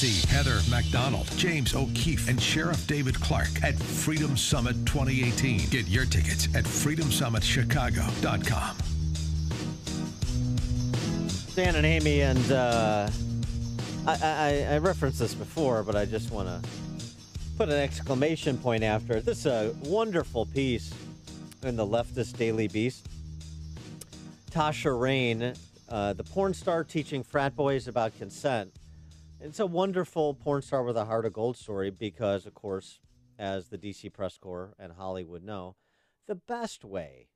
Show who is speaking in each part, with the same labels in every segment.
Speaker 1: See Heather McDonald, James O'Keefe, and Sheriff David Clarke at Freedom Summit 2018. Get your tickets at freedomsummitchicago.com.
Speaker 2: Dan and Amy, and uh, I, I, I referenced this before, but I just want to put an exclamation point after it. This is a wonderful piece in the leftist Daily Beast. Tasha Reign, uh, the porn star teaching frat boys about consent. It's a wonderful porn star with a heart of gold story because, of course, as the DC Press Corps and Hollywood know, the best way,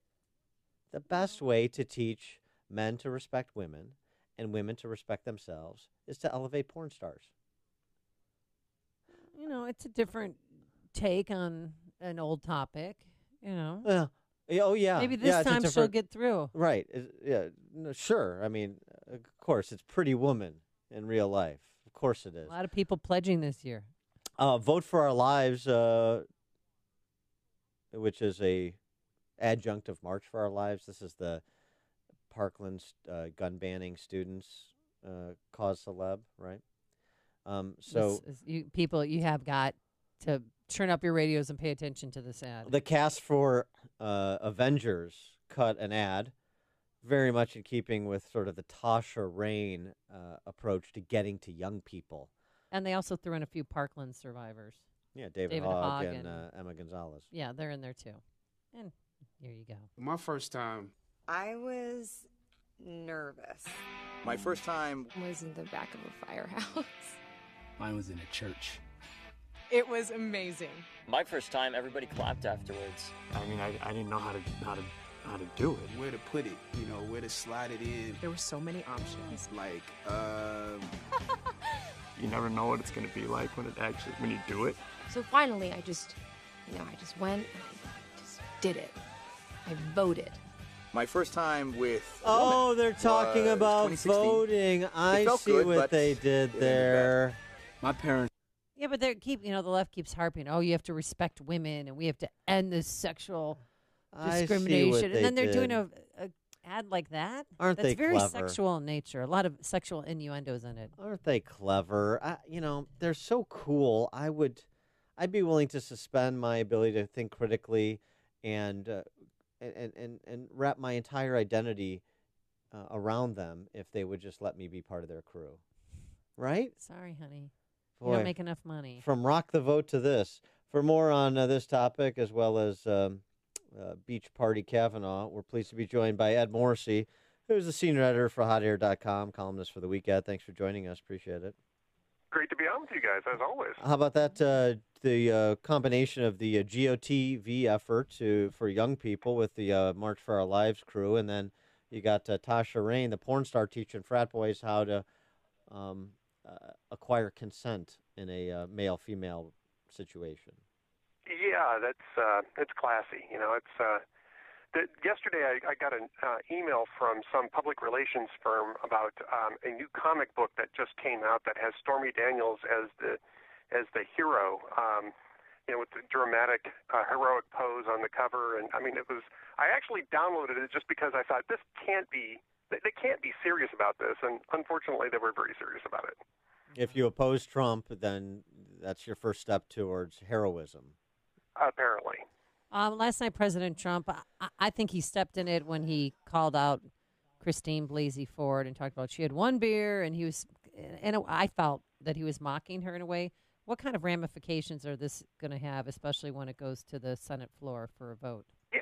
Speaker 2: the best mm-hmm. way to teach men to respect women and women to respect themselves is to elevate porn stars.
Speaker 3: You know, it's a different take on an old topic. You know,
Speaker 2: Yeah. Yeah, Oh yeah.
Speaker 3: maybe this
Speaker 2: Yeah,
Speaker 3: time she'll get through.
Speaker 2: Right. Yeah. No, sure. I mean, of course, it's Pretty Woman in real life. Of course, it is.
Speaker 3: A lot of people pledging this year.
Speaker 2: Uh, Vote for Our Lives, uh, which is a adjunct of March for Our Lives. This is the Parkland uh, gun banning students uh, cause celeb, right? Um, so
Speaker 3: This is- you, people, you have got to turn up your radios and pay attention to this ad.
Speaker 2: the cast for uh, Avengers cut an ad, very much in keeping with sort of the Tasha Reign uh, approach to getting to young people.
Speaker 3: and they also threw in a few Parkland survivors.
Speaker 2: Yeah, David,
Speaker 3: David
Speaker 2: Hogg,
Speaker 3: Hogg
Speaker 2: and,
Speaker 3: and-
Speaker 2: uh, Emma Gonzalez.
Speaker 3: Yeah, they're in there too. And here you go.
Speaker 4: My first time,
Speaker 5: I was nervous.
Speaker 6: My first time
Speaker 5: Was in the back of a firehouse.
Speaker 7: Mine was in a church.
Speaker 5: It was amazing.
Speaker 8: My first time, everybody clapped afterwards.
Speaker 9: I mean, I, I didn't know how to how to how to do it.
Speaker 4: where to put it, you know, where to slide it in.
Speaker 5: There were so many options.
Speaker 4: Like, um,
Speaker 9: You never know what it's going to be like when it actually when you do it.
Speaker 10: So finally, I just, you know, I just went, I just did it. I voted.
Speaker 6: my first time with
Speaker 2: Oh,
Speaker 6: woman
Speaker 2: they're talking about voting. I see
Speaker 6: good,
Speaker 2: what they did there.
Speaker 7: My parents
Speaker 3: Yeah, but they keep, you know, the left keeps harping, oh, you have to respect women and we have to end this sexual
Speaker 2: I see
Speaker 3: discrimination. and then they're doing
Speaker 2: did.
Speaker 3: a, a ad like that.
Speaker 2: Aren't
Speaker 3: That's
Speaker 2: they
Speaker 3: very
Speaker 2: clever?
Speaker 3: sexual in nature. A lot of sexual innuendos in it.
Speaker 2: Aren't they clever? I, you know, they're so cool. I would, I'd be willing to suspend my ability to think critically, and uh, and and and wrap my entire identity uh, around them if they would just let me be part of their crew. Right?
Speaker 3: Sorry, honey. You don't make enough money.
Speaker 2: from rock the vote to this. For more on uh, this topic, as well as um, uh, Beach Party Kavanaugh, we're pleased to be joined by Ed Morrissey, who's the senior editor for HotAir.com, columnist for the weekend. Thanks for joining us. Appreciate it.
Speaker 11: Great to be on with you guys, as always.
Speaker 2: How about that? Uh, the uh, combination of the uh, GOTV effort to for young people with the uh, March for Our Lives crew, and then you got uh, Tasha Reign, the porn star, teaching frat boys how to um, uh, acquire consent in a uh, male-female situation.
Speaker 11: Yeah, that's uh, it's classy. You know, it's. Uh, the, yesterday, I, I got an uh, email from some public relations firm about um, a new comic book that just came out that has Stormy Daniels as the as the hero. Um, you know, with the dramatic, uh, heroic pose on the cover, and I mean, it was. I actually downloaded it just because I thought this can't be. They, they can't be serious about this, and unfortunately, they were very serious about it.
Speaker 2: If you oppose Trump, then that's your first step towards heroism.
Speaker 11: Apparently.
Speaker 3: Um, last night, President Trump, I, I think he stepped in it when he called out Christine Blasey Ford and talked about she had one beer, and he was, and I felt that he was mocking her in a way. What kind of ramifications are this going to have, especially when it goes to the Senate floor for a vote?
Speaker 11: Yeah,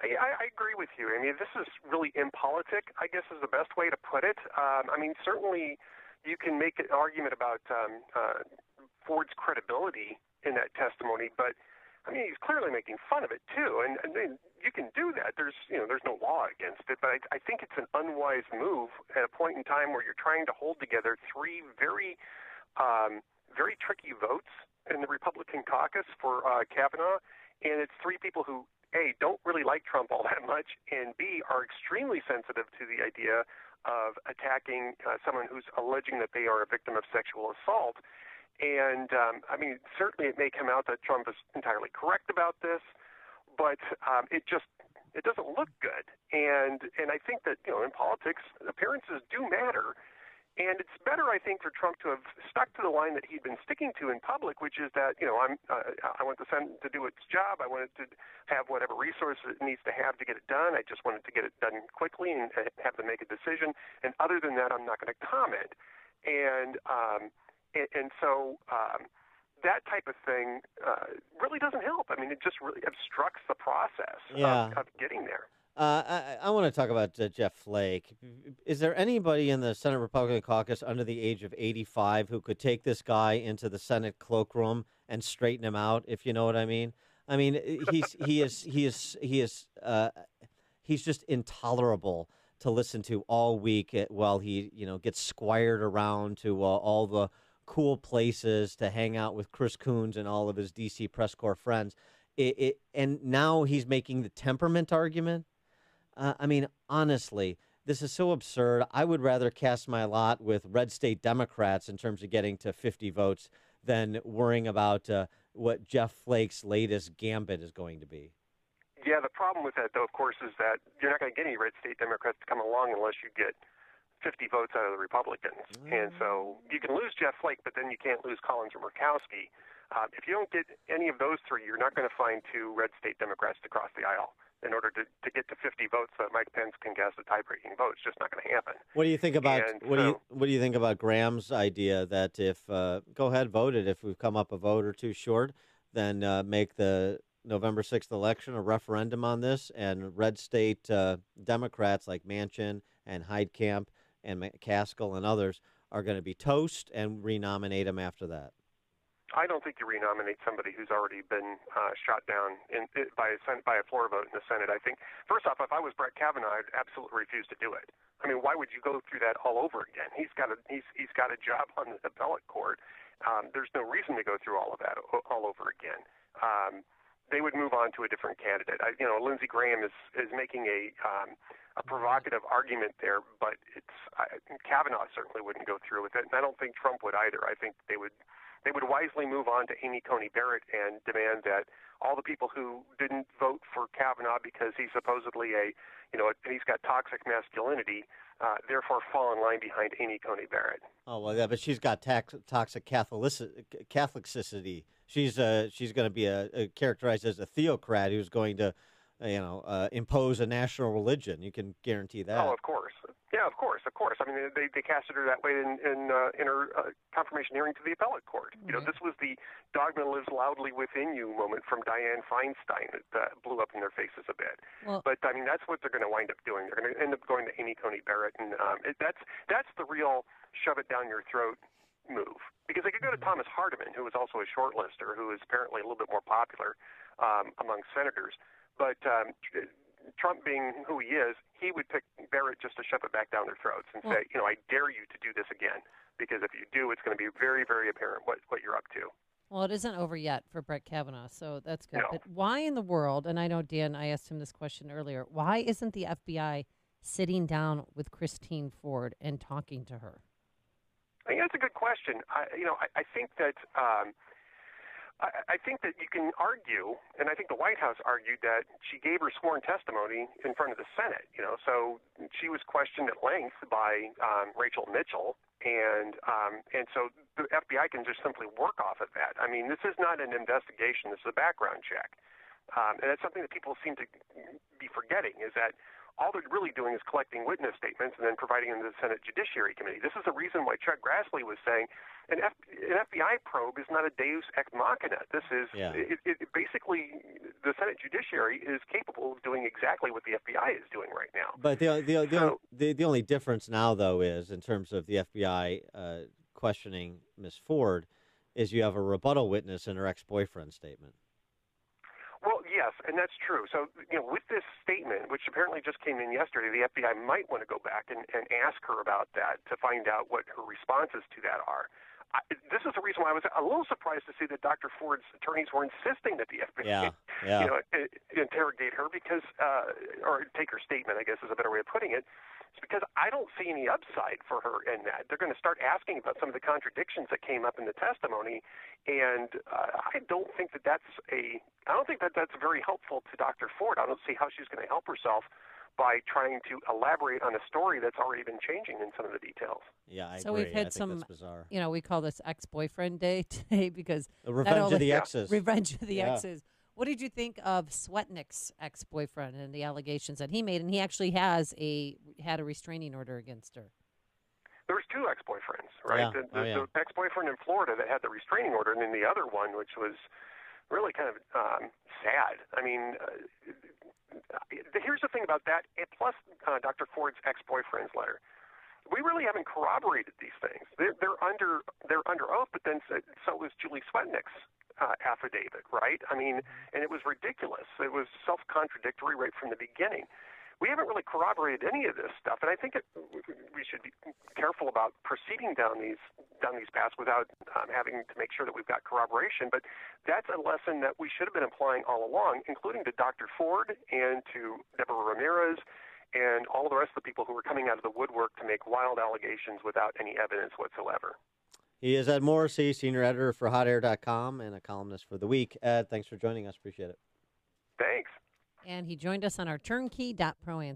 Speaker 11: I, I agree with you. I mean, this is really impolitic, I guess is the best way to put it. Um, I mean, certainly you can make an argument about um, uh, Ford's credibility in that testimony, but I mean, he's clearly making fun of it too, and, and then you can do that. There's, you know, there's no law against it, but I, I think it's an unwise move at a point in time where you're trying to hold together three very, um, very tricky votes in the Republican caucus for uh, Kavanaugh, and it's three people who a don't really like Trump all that much, and b are extremely sensitive to the idea of attacking uh, someone who's alleging that they are a victim of sexual assault. And um, I mean, certainly it may come out that Trump is entirely correct about this, but um, it just it doesn't look good. And and I think that you know in politics appearances do matter. And it's better, I think, for Trump to have stuck to the line that he'd been sticking to in public, which is that you know I'm uh, I want the Senate to do its job. I want it to have whatever resources it needs to have to get it done. I just wanted to get it done quickly and have them make a decision. And other than that, I'm not going to comment. And um, and, and so. Um, that type of thing uh, really doesn't help. I mean, it just really obstructs the process
Speaker 2: Yeah.
Speaker 11: of, of getting there.
Speaker 2: Uh, I, I want to talk about uh, Jeff Flake. Is there anybody in the Senate Republican caucus under the age of 85 who could take this guy into the Senate cloakroom and straighten him out, if you know what I mean? I mean, he's he is he is he is uh, he's just intolerable to listen to all week eh, while he you know gets squired around to uh, all the cool places to hang out with Chris Coons and all of his DC press corps friends. It, it, and now he's making the temperament argument. Uh, I mean, honestly, this is so absurd. I would rather cast my lot with red state Democrats in terms of getting to 50 votes than worrying about uh, what Jeff Flake's latest gambit is going to be.
Speaker 11: Yeah, the problem with that, though, of course, is that you're not going to get any red state Democrats to come along unless you get 50 votes out of the Republicans. And so you can lose Jeff Flake, but then you can't lose Collins or Murkowski. Uh, if you don't get any of those three, you're not going to find two red state Democrats to cross the aisle in order to, to get to 50 votes so that Mike Pence can cast a tie-breaking vote. It's just not going to happen.
Speaker 2: What do you think about
Speaker 11: And
Speaker 2: what do you what do you think about Graham's idea that if uh, go ahead vote it if we've come up a vote or two short, then uh, make the November sixth election a referendum on this, and red state uh, Democrats like Manchin and Heitkamp and McCaskill and others are going to be toast and renominate him after that.
Speaker 11: I don't think you renominate somebody who's already been uh, shot down in, by a by a floor vote in the Senate. I think first off, if I was Brett Kavanaugh, I'd absolutely refuse to do it. I mean, why would you go through that all over again? He's got a he's he's got a job on the appellate court. Um, there's no reason to go through all of that all over again. Um, they would move on to a different candidate. I, you know, Lindsey Graham is is making a um, a provocative argument there, but it's I, Kavanaugh certainly wouldn't go through with it, and I don't think Trump would either. I think they would they would wisely move on to Amy Coney Barrett and demand that all the people who didn't vote for Kavanaugh because he's supposedly a, you know, he's got toxic masculinity, uh, therefore fall in line behind Amy Coney Barrett.
Speaker 2: Oh well, yeah, but she's got tax, toxic Catholici- Catholicity. She's uh, she's going to be a, a characterized as a theocrat who's going to, uh, you know, uh, impose a national religion. You can guarantee that.
Speaker 11: Oh, of course. Yeah, of course, of course. I mean, they they casted her that way in in, uh, in her uh, confirmation hearing to the appellate court. You know, this was the dogma lives loudly within you moment from Dianne Feinstein that uh, blew up in their faces a bit.
Speaker 3: Well-
Speaker 11: but I mean, that's what they're going to wind up doing. They're going to end up going to Amy Coney Barrett, and um, it, that's that's the real shove it down your throat move. Because they could go to Thomas Hardiman, who was also a shortlister, who is apparently a little bit more popular um, among senators. But um, Trump being who he is, he would pick Barrett just to shove it back down their throats and say, you know, I dare you to do this again. Because if you do, it's going to be very, very apparent what, what you're up to.
Speaker 3: Well, it isn't over yet for Brett Kavanaugh, so that's good.
Speaker 11: No.
Speaker 3: But why in the world, and I know Dan, I asked him this question earlier, why isn't the FBI sitting down with Christine Ford and talking to her?
Speaker 11: I think that's a good question. I, you know, I, I think that um, I, think that you can argue, and I think the White House argued that she gave her sworn testimony in front of the Senate. You know, so she was questioned at length by um, Rachel Mitchell, and um, and so the FBI can just simply work off of that. I mean, this is not an investigation; this is a background check, um, and that's something that people seem to be forgetting. Is that all they're really doing is collecting witness statements and then providing them to the Senate Judiciary Committee. This is the reason why Chuck Grassley was saying an, F- an FBI probe is not a Deus ex machina. This is
Speaker 2: Yeah.
Speaker 11: it, it, basically the Senate Judiciary is capable of doing exactly what the FBI is doing right now.
Speaker 2: But the the the,
Speaker 11: So-
Speaker 2: the, the only difference now, though, is in terms of the FBI uh, questioning Miss Ford, is you have a rebuttal witness in her ex-boyfriend statement.
Speaker 11: Yes, and that's true. So, you know, with this statement, which apparently just came in yesterday, the FBI might want to go back and, and ask her about that to find out what her responses to that are. I, this is the reason why I was a little surprised to see that Dr. Ford's attorneys were insisting that the FBI,
Speaker 2: Yeah, yeah.
Speaker 11: you know, interrogate her because, uh, or take her statement, I guess is a better way of putting it. It's because I don't see any upside for her in that. They're going to start asking about some of the contradictions that came up in the testimony, and uh, I don't think that that's a. I don't think that that's very helpful to Dr. Ford. I don't see how she's going to help herself by trying to elaborate on a story that's already been changing in some of the details.
Speaker 2: Yeah, I
Speaker 3: so
Speaker 2: agree.
Speaker 3: we've had
Speaker 2: think
Speaker 3: some,
Speaker 2: bizarre.
Speaker 3: you know, we call this ex-boyfriend day today because
Speaker 2: The
Speaker 3: not
Speaker 2: revenge of the exes.
Speaker 3: Revenge of the
Speaker 2: Yeah.
Speaker 3: exes. What did you think of Swetnick's ex-boyfriend and the allegations that he made? And he actually has a had a restraining order against her.
Speaker 11: There was two ex-boyfriends, right?
Speaker 2: Yeah.
Speaker 11: The, the,
Speaker 2: Oh, yeah.
Speaker 11: the ex-boyfriend in Florida that had the restraining order, and then the other one, which was really kind of um, sad. I mean, uh, here's the thing about that. Plus, uh, Dr. Ford's ex-boyfriend's letter. We really haven't corroborated these things. They're, they're under they're under oath, but then so, so was Julie Swetnick's uh, affidavit, right? I mean, and it was ridiculous. It was self-contradictory right from the beginning. We haven't really corroborated any of this stuff, and I think it, we should be careful about proceeding down these down these paths without um, having to make sure that we've got corroboration. But that's a lesson that we should have been applying all along, including to Dr. Ford and to Deborah Ramirez and all the rest of the people who were coming out of the woodwork to make wild allegations without any evidence whatsoever.
Speaker 2: He is Ed Morrissey, senior editor for HotAir.com and a columnist for the week. Ed, thanks for joining us. Appreciate it.
Speaker 11: Thanks.
Speaker 3: And he joined us on our turnkey.pro answer.